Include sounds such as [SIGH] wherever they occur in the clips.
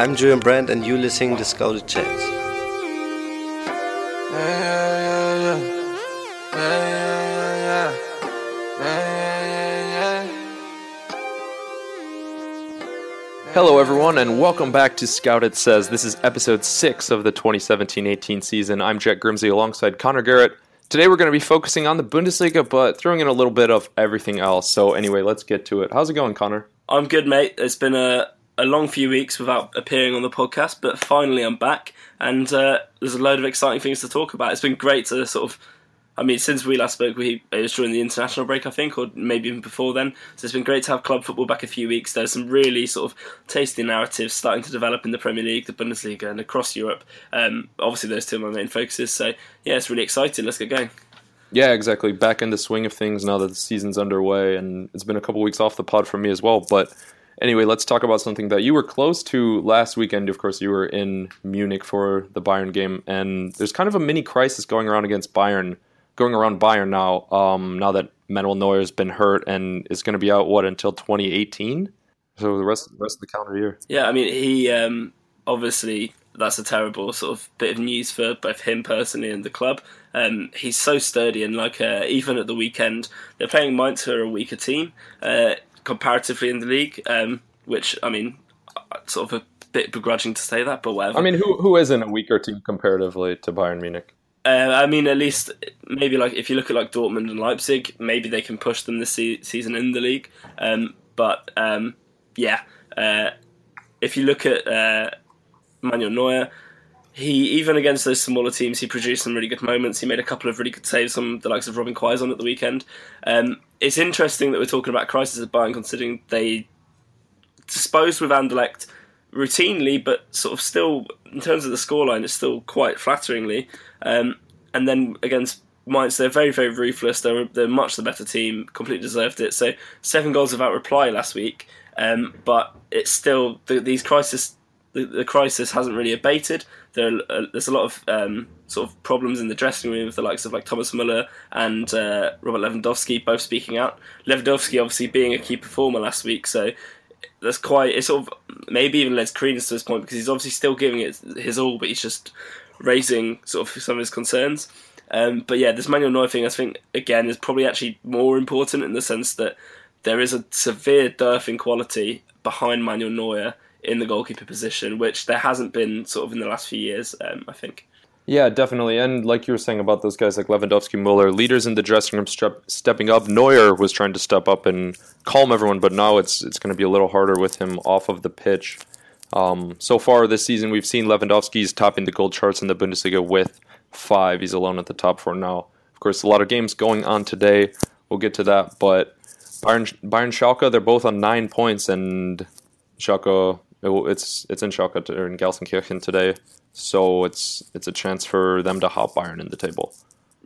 I'm Julian Brand, and you're listening to Scouted Chats. Hello, everyone, and welcome back to Scouted Says. This is episode 6 of the 2017 18 season. I'm Jack Grimsey alongside Connor Garrett. Today, we're going to be focusing on the Bundesliga, but throwing in a little bit of everything else. So, anyway, let's get to it. How's it going, Connor? I'm good, mate. It's been a, a long few weeks without appearing on the podcast, but finally I'm back, and uh, there's a load of exciting things to talk about. It's been great to sort of, I mean, since we last spoke, we it was during the international break, I think, or maybe even before then. So it's been great to have club football back a few weeks. There's some really sort of tasty narratives starting to develop in the Premier League, the Bundesliga, and across Europe. Um, obviously, those two are my main focuses. So yeah, it's really exciting. Let's get going. Yeah, exactly. Back in the swing of things now that the season's underway, and it's been a couple weeks off the pod for me as well. But anyway, let's talk about something that you were close to last weekend. Of course, you were in Munich for the Bayern game, and there's kind of a mini crisis going around against Bayern, going around Bayern now. Um, now that Manuel Neuer has been hurt and is going to be out what until 2018, so the rest the rest of the calendar year. Yeah, I mean he um, obviously that's a terrible sort of bit of news for both him personally and the club. Um, he's so sturdy, and like uh, even at the weekend, they're playing Mainz, who are a weaker team uh, comparatively in the league. Um, which I mean, sort of a bit begrudging to say that, but whatever. I mean, who who isn't a weaker team comparatively to Bayern Munich? Uh, I mean, at least maybe like if you look at like Dortmund and Leipzig, maybe they can push them this se- season in the league. Um, but um, yeah, uh, if you look at uh, Manuel Neuer, he even against those smaller teams, he produced some really good moments. He made a couple of really good saves on the likes of Robin Quaison at the weekend. Um, it's interesting that we're talking about crisis at Bayern, considering they disposed with Anderlecht routinely, but sort of still in terms of the scoreline, it's still quite flatteringly. Um, and then against Mainz, they're very, very ruthless. They're they're much the better team. Completely deserved it. So seven goals without reply last week. Um, but it's still the, these crisis. The, the, crisis hasn't really abated. There, are, there's a lot of um, sort of problems in the dressing room with the likes of like Thomas Muller and uh, Robert Lewandowski both speaking out. Lewandowski obviously being a key performer last week, so that's quite. It's sort of maybe even lends credence to this point because he's obviously still giving it his all, but he's just raising sort of some of his concerns. Um, but yeah, this Manuel Neuer thing, I think again is probably actually more important in the sense that there is a severe dearth in quality behind Manuel Neuer in the goalkeeper position, which there hasn't been sort of in the last few years. Um, I think. Yeah, definitely. And like you were saying about those guys like Lewandowski, Muller, leaders in the dressing room step, stepping up. Neuer was trying to step up and calm everyone, but now it's it's going to be a little harder with him off of the pitch. Um, so far this season, we've seen Lewandowski's topping the goal charts in the Bundesliga with five. He's alone at the top for now. Of course, a lot of games going on today. We'll get to that, but Bayern, Bayern Schalke, they're both on nine points, and Schalke it's it's in Schalke or in Gelsenkirchen today, so it's it's a chance for them to hop Bayern in the table.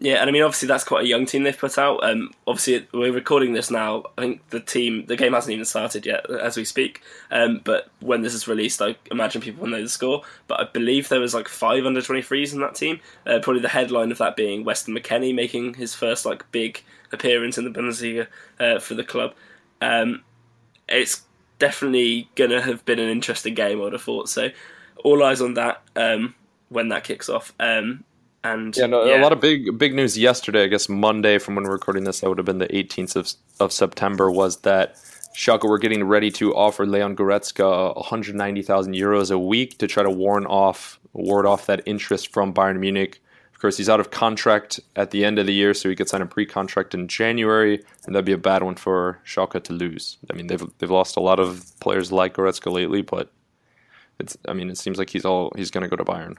Yeah, and I mean, obviously that's quite a young team they've put out. Um, obviously, we're recording this now. I think the team, the game hasn't even started yet as we speak. Um, but when this is released, I imagine people will know the score. But I believe there was like five under 23s in that team. Uh, probably the headline of that being Weston McKennie making his first like big appearance in the Bundesliga uh, for the club. Um, it's definitely gonna have been an interesting game. I'd have thought so. All eyes on that um, when that kicks off. Um, and yeah, no, yeah. a lot of big big news yesterday. I guess Monday, from when we're recording this, that would have been the 18th of of September. Was that Schalke were getting ready to offer Leon Goretzka 190,000 euros a week to try to warn off ward off that interest from Bayern Munich course, he's out of contract at the end of the year, so he could sign a pre-contract in January, and that'd be a bad one for Schalke to lose. I mean, they've they've lost a lot of players like Goretzka lately, but it's I mean, it seems like he's all he's going to go to Bayern.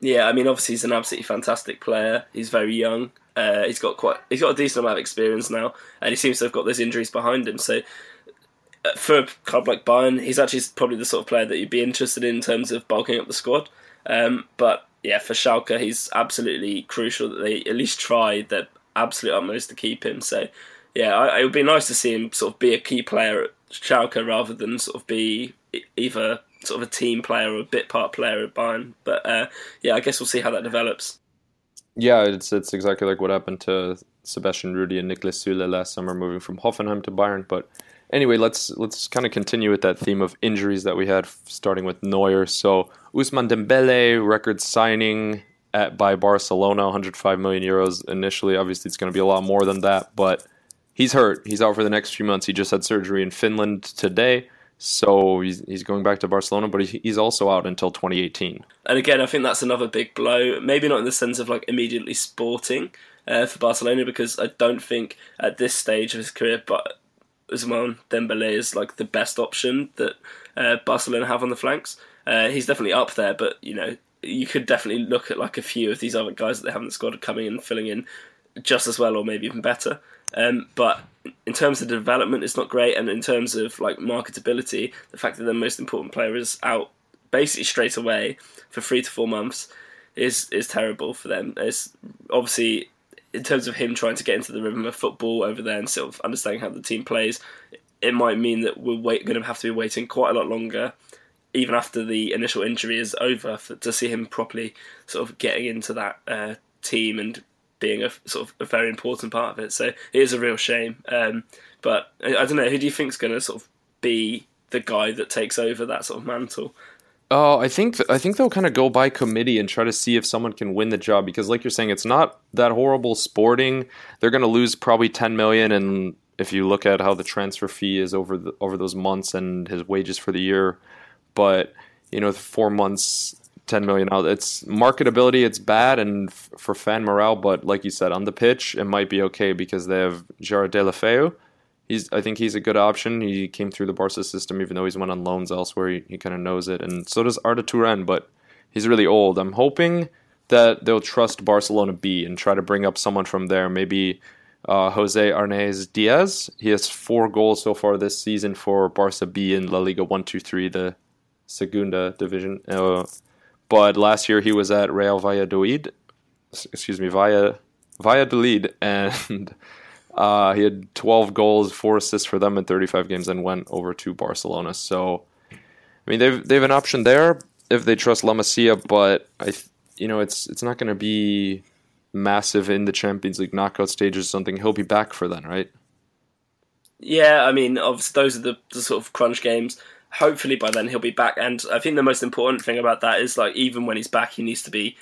Yeah, I mean, obviously he's an absolutely fantastic player. He's very young. Uh, he's got quite he's got a decent amount of experience now, and he seems to have got those injuries behind him. So uh, for a club like Bayern, he's actually probably the sort of player that you'd be interested in in terms of bulking up the squad. Um, but yeah, for Schalke, he's absolutely crucial that they at least try their absolute utmost to keep him. So, yeah, I, it would be nice to see him sort of be a key player at Schalke rather than sort of be either sort of a team player or a bit part player at Bayern. But uh, yeah, I guess we'll see how that develops. Yeah, it's it's exactly like what happened to Sebastian Rudy and Niklas Süle last summer, moving from Hoffenheim to Bayern. But anyway, let's let's kind of continue with that theme of injuries that we had, starting with Neuer. So Ousmane Dembele, record signing at by Barcelona, 105 million euros initially. Obviously, it's going to be a lot more than that, but he's hurt. He's out for the next few months. He just had surgery in Finland today. So he's, he's going back to Barcelona, but he's also out until 2018. And again, I think that's another big blow. Maybe not in the sense of like immediately sporting uh, for Barcelona, because I don't think at this stage of his career, but Ousmane Dembele is like the best option that uh, Barcelona have on the flanks. Uh, he's definitely up there, but you know you could definitely look at like a few of these other guys that they haven't scored coming in, filling in just as well, or maybe even better. Um, but in terms of development, it's not great, and in terms of like marketability, the fact that the most important player is out basically straight away for three to four months is is terrible for them. It's obviously in terms of him trying to get into the rhythm of football over there and sort of understanding how the team plays, it might mean that we're going to have to be waiting quite a lot longer, even after the initial injury is over, for, to see him properly sort of getting into that uh, team and being a sort of a very important part of it. So it is a real shame. Um, but I, I, don't know who do you think is going to sort of be the guy that takes over that sort of mantle. Oh, I think th- I think they'll kind of go by committee and try to see if someone can win the job because, like you're saying, it's not that horrible. Sporting, they're going to lose probably 10 million, and if you look at how the transfer fee is over the, over those months and his wages for the year, but you know, four months, 10 million out, it's marketability. It's bad, and f- for fan morale. But like you said, on the pitch, it might be okay because they have Gerard Deulofeu he's I think he's a good option. He came through the Barca system, even though he's went on loans elsewhere. He, he kind of knows it, and so does Arda Turan, but he's really old. I'm hoping that they'll trust Barcelona B and try to bring up someone from there. Maybe uh, Jose Arnaiz Diaz. He has four goals so far this season for Barca B in La Liga One Two Three, the Segunda division. Uh, but last year he was at Real Valladolid. Excuse me, Via Valladolid, [LAUGHS] and uh, he had 12 goals, four assists for them in 35 games, and went over to Barcelona. So, I mean, they've they've an option there if they trust La Masia, but I, you know, it's it's not going to be massive in the Champions League knockout stages or something. He'll be back for then, right? Yeah, I mean, obviously those are the, the sort of crunch games. Hopefully by then he'll be back, and I think the most important thing about that is like even when he's back, he needs to be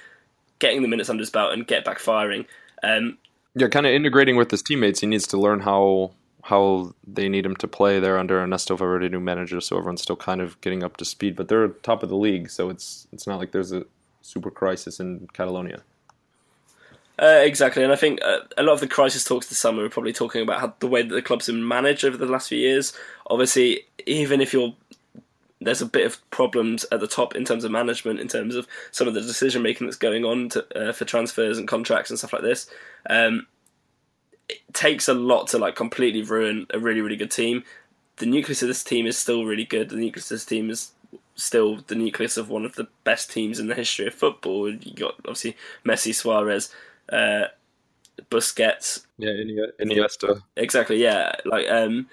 getting the minutes under his belt and get back firing. Um, yeah, kind of integrating with his teammates. He needs to learn how how they need him to play there under Ernesto Valverde, new manager. So everyone's still kind of getting up to speed, but they're top of the league, so it's it's not like there's a super crisis in Catalonia. Uh, exactly, and I think uh, a lot of the crisis talks this summer are probably talking about how the way that the club's been managed over the last few years. Obviously, even if you're there's a bit of problems at the top in terms of management, in terms of some of the decision making that's going on to, uh, for transfers and contracts and stuff like this. Um, it takes a lot to like completely ruin a really really good team. The nucleus of this team is still really good. The nucleus of this team is still the nucleus of one of the best teams in the history of football. You got obviously Messi, Suarez, uh, Busquets, yeah, Iniesta, exactly, yeah, like um,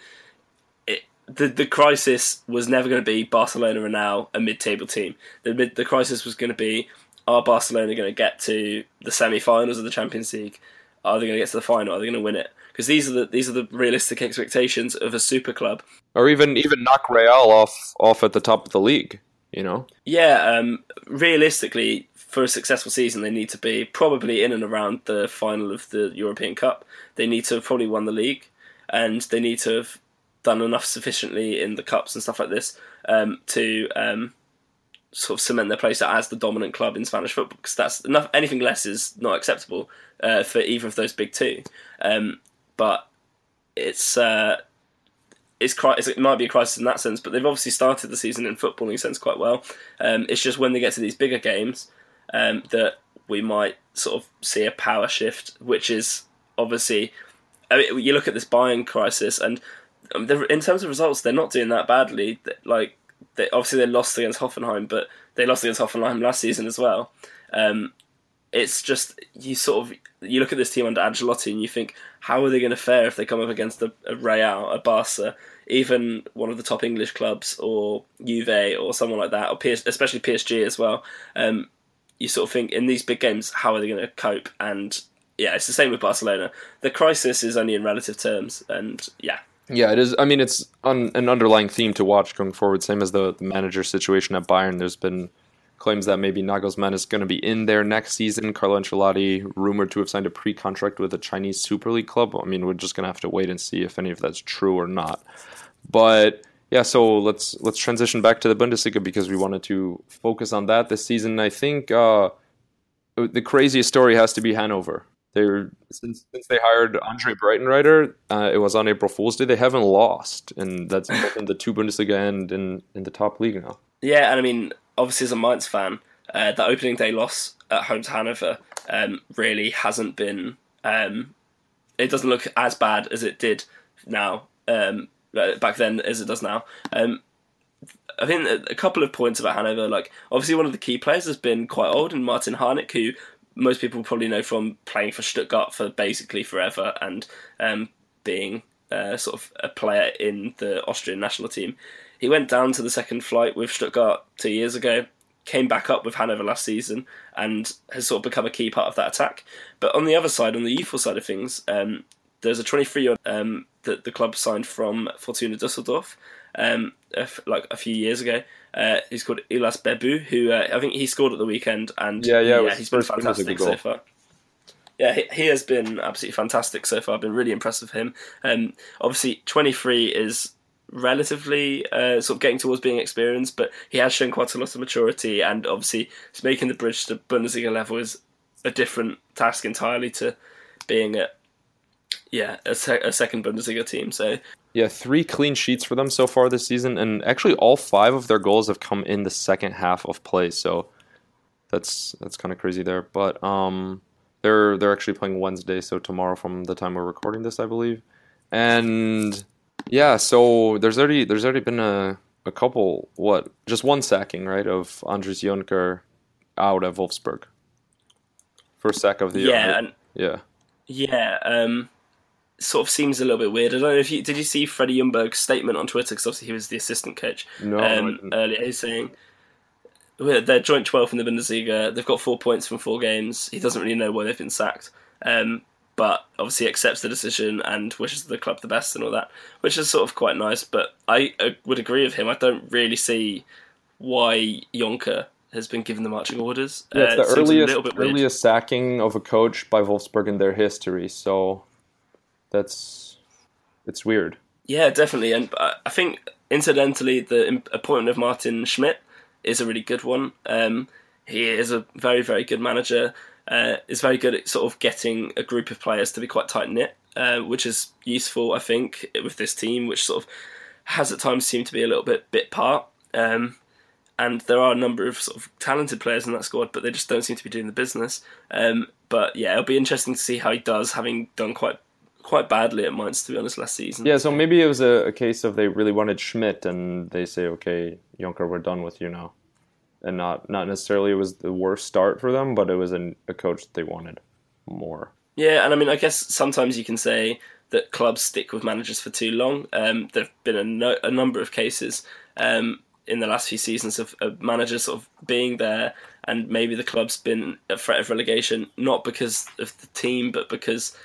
the the crisis was never going to be Barcelona are now a mid table team. The mid, the crisis was going to be are Barcelona going to get to the semi finals of the Champions League? Are they going to get to the final? Are they going to win it? Because these are the these are the realistic expectations of a super club, or even even knock Real off off at the top of the league. You know? Yeah. Um, realistically, for a successful season, they need to be probably in and around the final of the European Cup. They need to have probably won the league, and they need to have done enough sufficiently in the cups and stuff like this um, to um, sort of cement their place as the dominant club in Spanish football. Because that's enough. Anything less is not acceptable uh, for either of those big two. Um, but it's uh, it's it might be a crisis in that sense. But they've obviously started the season in footballing sense quite well. Um, it's just when they get to these bigger games um, that we might sort of see a power shift, which is obviously. I mean, you look at this Bayern crisis, and in terms of results, they're not doing that badly. Like, they, obviously they lost against Hoffenheim, but they lost against Hoffenheim last season as well. Um, it's just you sort of you look at this team under Ancelotti and you think, how are they going to fare if they come up against a, a Real, a Barca, even one of the top English clubs, or Juve, or someone like that, or PS, especially PSG as well. Um, you sort of think in these big games, how are they going to cope? And yeah, it's the same with Barcelona. The crisis is only in relative terms, and yeah, Yeah, it is. I mean, it's an underlying theme to watch going forward. Same as the, the manager situation at Bayern. There's been claims that maybe Nagelsmann is going to be in there next season. Carlo Ancelotti rumored to have signed a pre-contract with a Chinese Super League club. I mean, we're just going to have to wait and see if any of that's true or not. But yeah, so let's let's transition back to the Bundesliga because we wanted to focus on that this season. I think uh, the craziest story has to be Hanover. They since since they hired Andre Breitenreiter, uh, it was on April Fool's Day. They haven't lost, and that's [LAUGHS] in the two Bundesliga and in in the top league now. Yeah, and I mean, obviously as a Mainz fan, uh, the opening day loss at home to Hanover um, really hasn't been. Um, it doesn't look as bad as it did now. Um, back then as it does now. Um, I think a couple of points about Hanover, like obviously one of the key players has been quite old, and Martin Harnik, who most people probably know from playing for Stuttgart for basically forever and um, being uh, sort of a player in the Austrian national team. He went down to the second flight with Stuttgart two years ago, came back up with Hanover last season, and has sort of become a key part of that attack. But on the other side, on the youthful side of things, um, there's a 23 year old um, that the club signed from Fortuna Dusseldorf um, like a few years ago. Uh, he's called Ihlas Bebou, who uh, I think he scored at the weekend, and yeah, yeah, yeah he's been fantastic so far. Yeah, he, he, has been absolutely fantastic so far. I've been really impressed with him. Um, obviously, 23 is relatively uh, sort of getting towards being experienced, but he has shown quite a lot of maturity, and obviously, making the bridge to Bundesliga level is a different task entirely to being at yeah a, se- a second Bundesliga team. So yeah, three clean sheets for them so far this season, and actually all five of their goals have come in the second half of play. So that's that's kind of crazy there. But um, they're they're actually playing Wednesday, so tomorrow from the time we're recording this, I believe. And yeah, so there's already there's already been a a couple what just one sacking right of Andries Jonker out at Wolfsburg. First sack of the yeah, year. Yeah. Yeah. Um, sort of seems a little bit weird. I don't know if you did you see Freddie Ljungberg's statement on Twitter because obviously he was the assistant coach. No, um, earlier he's saying they're joint 12th in the Bundesliga. They've got four points from four games. He doesn't really know why they've been sacked, um, but obviously accepts the decision and wishes the club the best and all that, which is sort of quite nice. But I uh, would agree with him. I don't really see why Jonker has been given the marching orders. Yeah, it's uh, the it earliest, earliest sacking of a coach by Wolfsburg in their history. So that's it's weird. Yeah, definitely, and I think incidentally, the appointment of Martin Schmidt is a really good one. Um, he is a very, very good manager. Uh, is very good at sort of getting a group of players to be quite tight knit, uh, which is useful, I think, with this team, which sort of has at times seemed to be a little bit bit part. Um, and there are a number of sort of talented players in that squad, but they just don't seem to be doing the business. Um, but yeah, it'll be interesting to see how he does, having done quite quite badly at Mainz, to be honest, last season. Yeah, so maybe it was a, a case of they really wanted Schmidt, and they say, okay, Jonker, we're done with you now, and not not necessarily it was the worst start for them, but it was an, a coach that they wanted more. Yeah, and I mean, I guess sometimes you can say that clubs stick with managers for too long. Um, there have been a, no, a number of cases um, in the last few seasons of, of managers sort of being there, and maybe the club's been a threat of relegation not because of the team, but because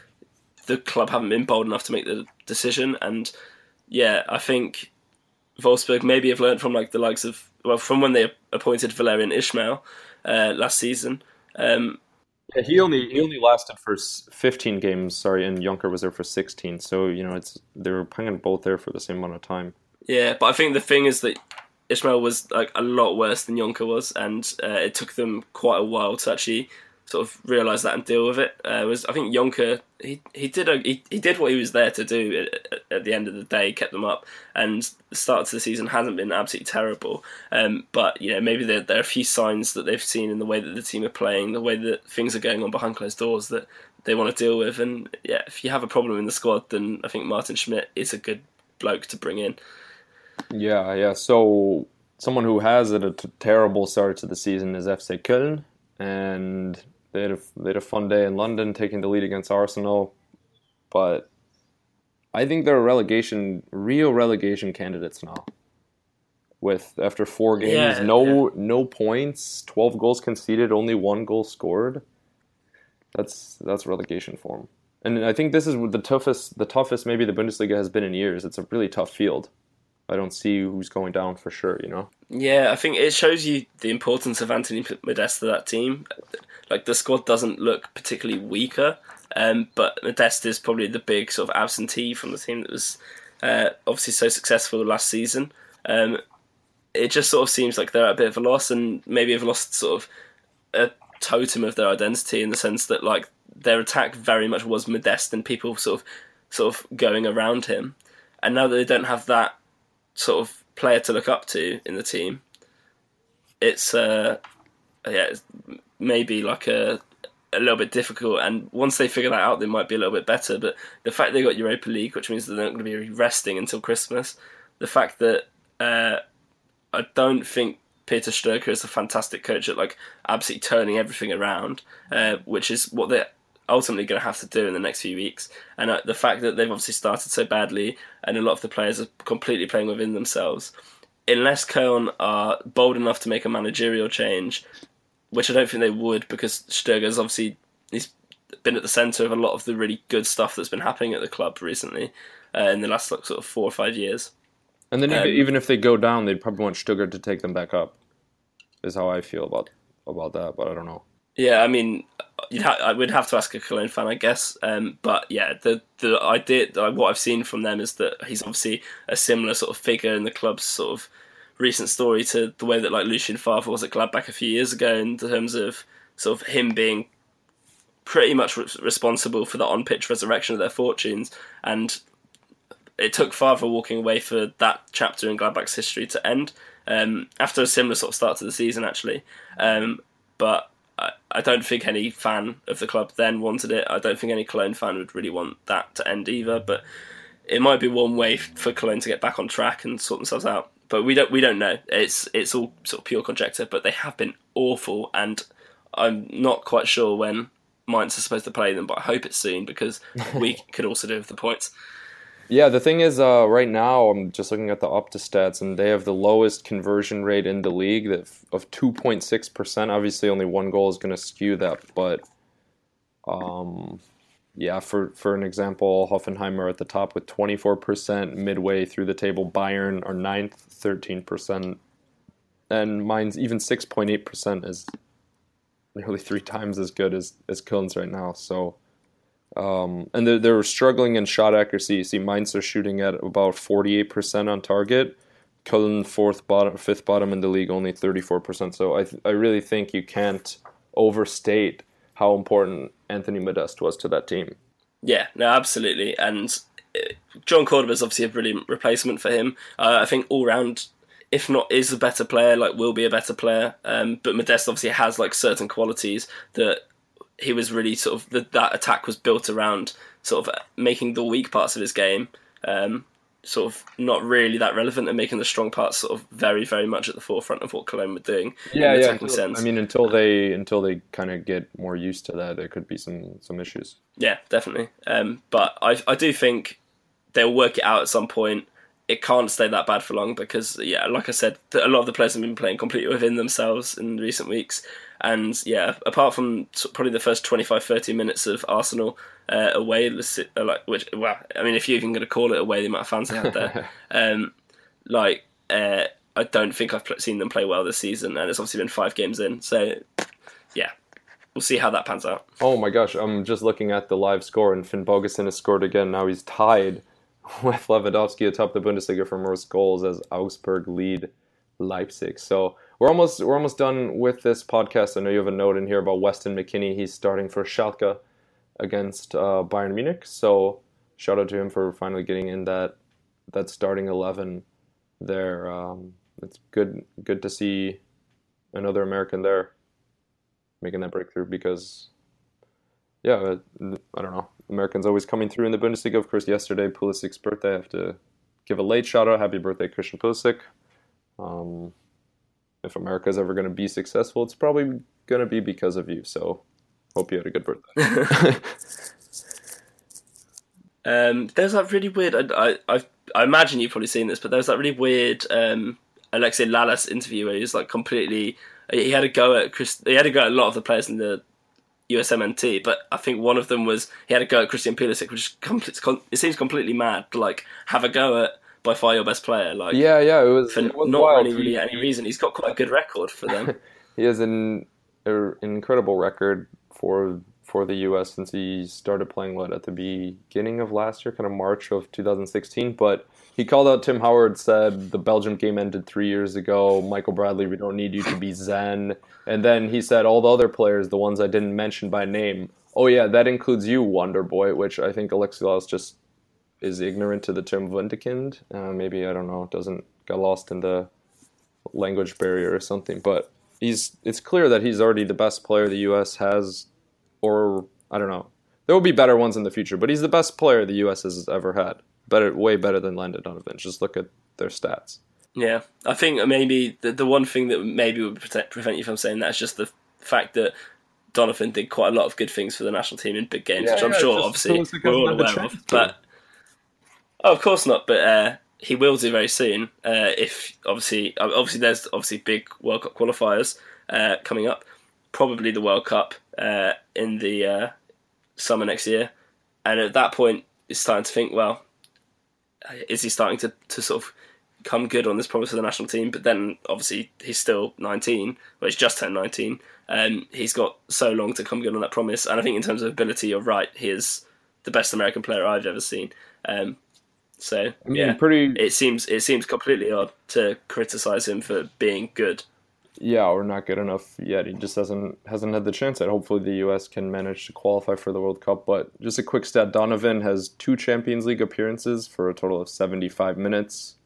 the club haven't been bold enough to make the decision. And yeah, I think Wolfsburg maybe have learned from like the likes of well from when they appointed Valérien Ismael uh, last season. Um, yeah, he only he only lasted for 15 games. Sorry, and Jonker was there for 16. So you know, it's they were playing both there for the same amount of time. Yeah, but I think the thing is that Ismael was like a lot worse than Jonker was, and uh, it took them quite a while to actually sort of realize that and deal with it. Uh, was I think Jonker he he did a, he, he did what he was there to do at, at, the end of the day, kept them up, and the start to the season hasn't been absolutely terrible. Um, but you know maybe there, there are a few signs that they've seen in the way that the team are playing, the way that things are going on behind closed doors that they want to deal with. And yeah, if you have a problem in the squad, then I think Martin Schmidt is a good bloke to bring in. Yeah, yeah. So someone who has had a t- terrible start to the season is FC Köln, and they had, a, they had a fun day in London taking the lead against Arsenal, but I think they're relegation, real relegation candidates now. With after four games, yeah, no yeah. no points, twelve goals conceded, only one goal scored. That's that's relegation form. And I think this is the toughest, the toughest maybe the Bundesliga has been in years. It's a really tough field. I don't see who's going down for sure. You know. Yeah, I think it shows you the importance of Anthony Modeste to that team. Like the squad doesn't look particularly weaker, um, but Modeste is probably the big sort of absentee from the team that was uh, obviously so successful last season. Um, it just sort of seems like they're at a bit of a loss, and maybe have lost sort of a totem of their identity in the sense that like their attack very much was Modeste and people sort of sort of going around him, and now that they don't have that sort of player to look up to in the team, it's uh, yeah, it's maybe like a a little bit difficult. And once they figure that out, they might be a little bit better. But the fact they got Europa League, which means they're not going to be resting until Christmas, the fact that uh, I don't think Peter Stöger is a fantastic coach at like absolutely turning everything around, uh, which is what they're ultimately going to have to do in the next few weeks. And uh, the fact that they've obviously started so badly, and a lot of the players are completely playing within themselves. Unless Köln are bold enough to make a managerial change, which I don't think they would, because Stöger's obviously he's been at the centre of a lot of the really good stuff that's been happening at the club recently uh, in the last like, sort of four or five years. And then Um, even if they go down, they'd probably want Stuttgart to take them back up. Is how I feel about about that, but I don't know. Yeah, I mean, you'd ha- I would have to ask a Cologne fan, I guess. Um, but yeah, the the idea, like, what I've seen from them is that he's obviously a similar sort of figure in the club's sort of recent story to the way that like Lucien Favre was at Gladbach a few years ago in terms of sort of him being pretty much re- responsible for the on pitch resurrection of their fortunes and. It took Favre walking away for that chapter in Gladbach's history to end um, after a similar sort of start to the season, actually. Um, but I, I don't think any fan of the club then wanted it. I don't think any Cologne fan would really want that to end either. But it might be one way for Cologne to get back on track and sort themselves out. But we don't we don't know. It's it's all sort of pure conjecture. But they have been awful, and I'm not quite sure when Mainz are supposed to play them. But I hope it's soon because we [LAUGHS] could also do with the points. Yeah, the thing is, uh, right now I'm just looking at the Opta stats, and they have the lowest conversion rate in the league of 2.6 percent. Obviously, only one goal is going to skew that, but um, yeah, for for an example, Hoffenheim are at the top with 24 percent. Midway through the table, Bayern are ninth, 13 percent, and Mainz even 6.8 percent is nearly three times as good as as Köln's right now. So. Um, and they're, they're struggling in shot accuracy. You see, Mainz are shooting at about 48% on target. Köln, fourth bottom, fifth bottom in the league, only 34%. So I, th- I really think you can't overstate how important Anthony Modeste was to that team. Yeah, no, absolutely. And uh, Jhon Córdoba is obviously a brilliant replacement for him. Uh, I think all round, if not is a better player, like will be a better player. Um, but Modeste obviously has like certain qualities that he was really sort of that that attack was built around sort of making the weak parts of his game um, sort of not really that relevant and making the strong parts sort of very very much at the forefront of what Cologne were doing Yeah, yeah. sense. I mean, until they until they kind of get more used to that, there could be some some issues. Yeah, definitely. Um, but I I do think they'll work it out at some point. It can't stay that bad for long because yeah, like I said, a lot of the players have been playing completely within themselves in recent weeks. And yeah, apart from probably the first 25, 30 minutes of Arsenal uh, away, like which well, I mean, if you're even going to call it away, the amount of fans they had there, [LAUGHS] um, like uh, I don't think I've seen them play well this season, and it's obviously been five games in. So yeah, we'll see how that pans out. Oh my gosh, I'm just looking at the live score, and Finnbogason has scored again. Now he's tied [LAUGHS] with Lewandowski atop the Bundesliga for most goals as Augsburg lead Leipzig. So we're almost we're almost done with this podcast. I know you have a note in here about Weston McKennie. He's starting for Schalke against uh, Bayern Munich. So shout out to him for finally getting in that that starting eleven there. Um, it's good good to see another American there making that breakthrough because yeah, I don't know. Americans always coming through in the Bundesliga. Of course, yesterday Pulisic's birthday. I have to give a late shout out. Happy birthday, Christian Pulisic. Um, if America is ever going to be successful, it's probably going to be because of you. So, hope you had a good birthday. [LAUGHS] um, there's that really weird. I, I I imagine you've probably seen this, but there was that really weird um, Alexi Lalas interview where he was like completely. He had a go at Chris. He had a go at a lot of the players in the USMNT, but I think one of them was he had a go at Christian Pulisic, which it seems completely mad to like have a go at by far your best player. Like Yeah, yeah, it was, for it was not wild. really, really any reason. He's got quite a good record for them. [LAUGHS] He has an, an incredible record for for the U.S. since he started playing what at the beginning of last year, kind of March of 2016. But he called out Tim Howard, said the Belgium game ended three years ago. Michael Bradley, we don't need you to be zen. And then he said all the other players, the ones I didn't mention by name. Oh yeah, that includes you, Wonder Boy, which I think Alexi Lalas just is ignorant to the term Wunderkind. Uh, maybe I don't know, doesn't got lost in the language barrier or something. But he's it's clear that he's already the best player the U.S. has, or I don't know. There will be better ones in the future, but he's the best player the U.S. has ever had. Better, way better than Landon Donovan. Just look at their stats. Yeah, I think maybe the, the one thing that maybe would protect, prevent you from saying that is just the fact that Donovan did quite a lot of good things for the national team in big games, Yeah, which I'm yeah, sure, just obviously, we're all hasn't had the aware of. But oh, of course not. But uh, he will do very soon. Uh, if obviously, obviously, there's obviously big World Cup qualifiers uh, coming up. Probably the World Cup uh, in the uh, summer next year, and at that point, it's starting to think, well, is he starting to, to sort of come good on this promise for the national team? But then obviously he's still 19, well, he's just turned 19. Um, he's got so long to come good on that promise. And I think in terms of ability, you're right. He is the best American player I've ever seen. Um, so I mean, yeah, pretty it seems it seems completely odd to criticize him for being good. Yeah, or not good enough yet. He just hasn't hasn't had the chance yet. Hopefully, the U.S. can manage to qualify for the World Cup. But just a quick stat: Donovan has two Champions League appearances for a total of seventy-five minutes.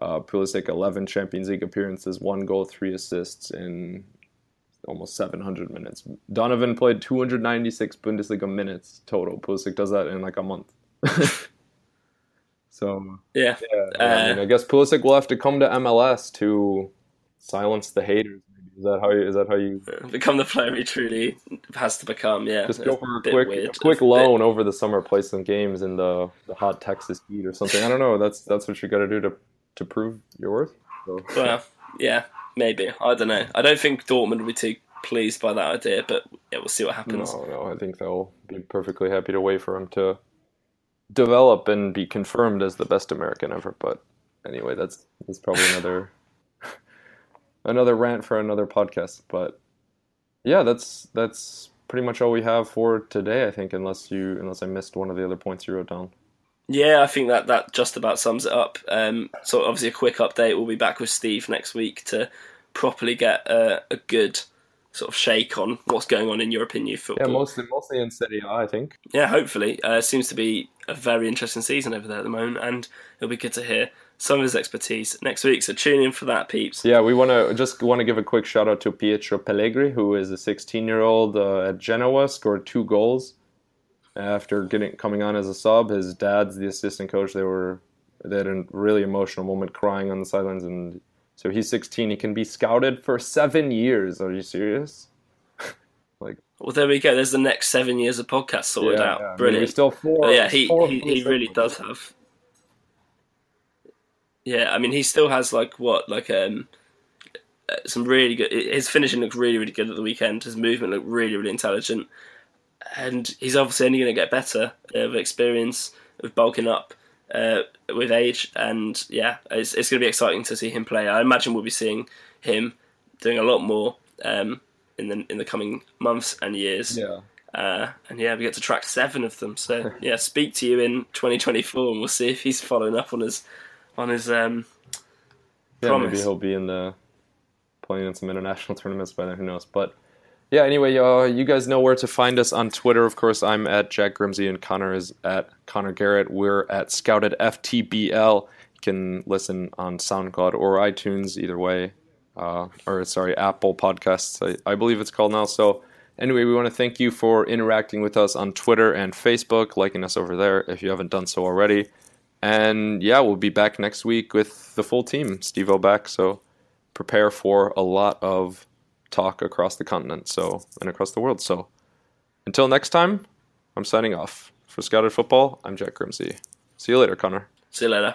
Uh, Pulisic eleven Champions League appearances, one goal, three assists in almost seven hundred minutes. Donovan played two hundred ninety-six Bundesliga minutes total. Pulisic does that in like a month. [LAUGHS] so Yeah, yeah, I, mean, I guess Pulisic will have to come to MLS to silence the haters. Is that how you? Is that how you [LAUGHS] become the player he truly has to become. Yeah, just go for a quick, weird. a quick a bit- loan over the summer, play some games in the, the hot Texas heat or something? I don't know. That's that's what you got to do to to prove your worth. So, [LAUGHS] Well, yeah, maybe. I don't know. I don't think Dortmund will be too pleased by that idea, but yeah, we'll see what happens. no, no, I think they'll be perfectly happy to wait for him to develop and be confirmed as the best American ever. But anyway, that's that's probably another another rant for another podcast. But yeah, that's that's pretty much all we have for today. I think, unless you unless I missed one of the other points you wrote down. Yeah, I think that that just about sums it up. Um, so obviously a quick update. We'll be back with Steve next week to properly get a, a good sort of shake on what's going on in European youth Yeah, football. mostly mostly in Serie A, I think. Yeah, hopefully. Uh, seems to be a very interesting season over there at the moment, and it'll be good to hear some of his expertise next week. So tune in for that, peeps. Yeah, we want to just want to give a quick shout out to Pietro Pellegri, who is a 16 year old uh, at Genoa, scored two goals after getting coming on as a sub. His dad's the assistant coach. They were they had a really emotional moment, crying on the sidelines, and so he's 16. He can be scouted for seven years. Are you serious? [LAUGHS] Like, well, there we go. There's the next seven years of podcast sorted out. I mean, Brilliant. still four. But yeah, he, four he, he really does have. Yeah, I mean, he still has like what, like um, uh, some really good. His finishing looked really, really good at the weekend. His movement looked really, really intelligent, and he's obviously only going to get better uh, with experience, with bulking up, uh, with age, and yeah, it's it's going to be exciting to see him play. I imagine we'll be seeing him doing a lot more um, in the in the coming months and years. Yeah. Uh, and yeah, we get to track seven of them. So [LAUGHS] yeah, speak to you in 2024, and we'll see if he's following up on his on his um, Yeah, promise. maybe he'll be in the playing in some international [LAUGHS] tournaments by then. Who knows? But yeah, anyway, uh, you guys know where to find us on Twitter. Of course, I'm at Jack Grimsey and Connor is at Connor Garrett. We're at Scouted FTBL. You can listen on SoundCloud or iTunes, either way, uh, or sorry, Apple Podcasts. I, I believe it's called now. So. Anyway, we want to thank you for interacting with us on Twitter and Facebook, liking us over there if you haven't done so already. And yeah, we'll be back next week with the full team, Steve O back. So prepare for a lot of talk across the continent, so and across the world. So until next time, I'm signing off. For Scouted Football, I'm Jack Grimsey. See you later, Connor. see you later.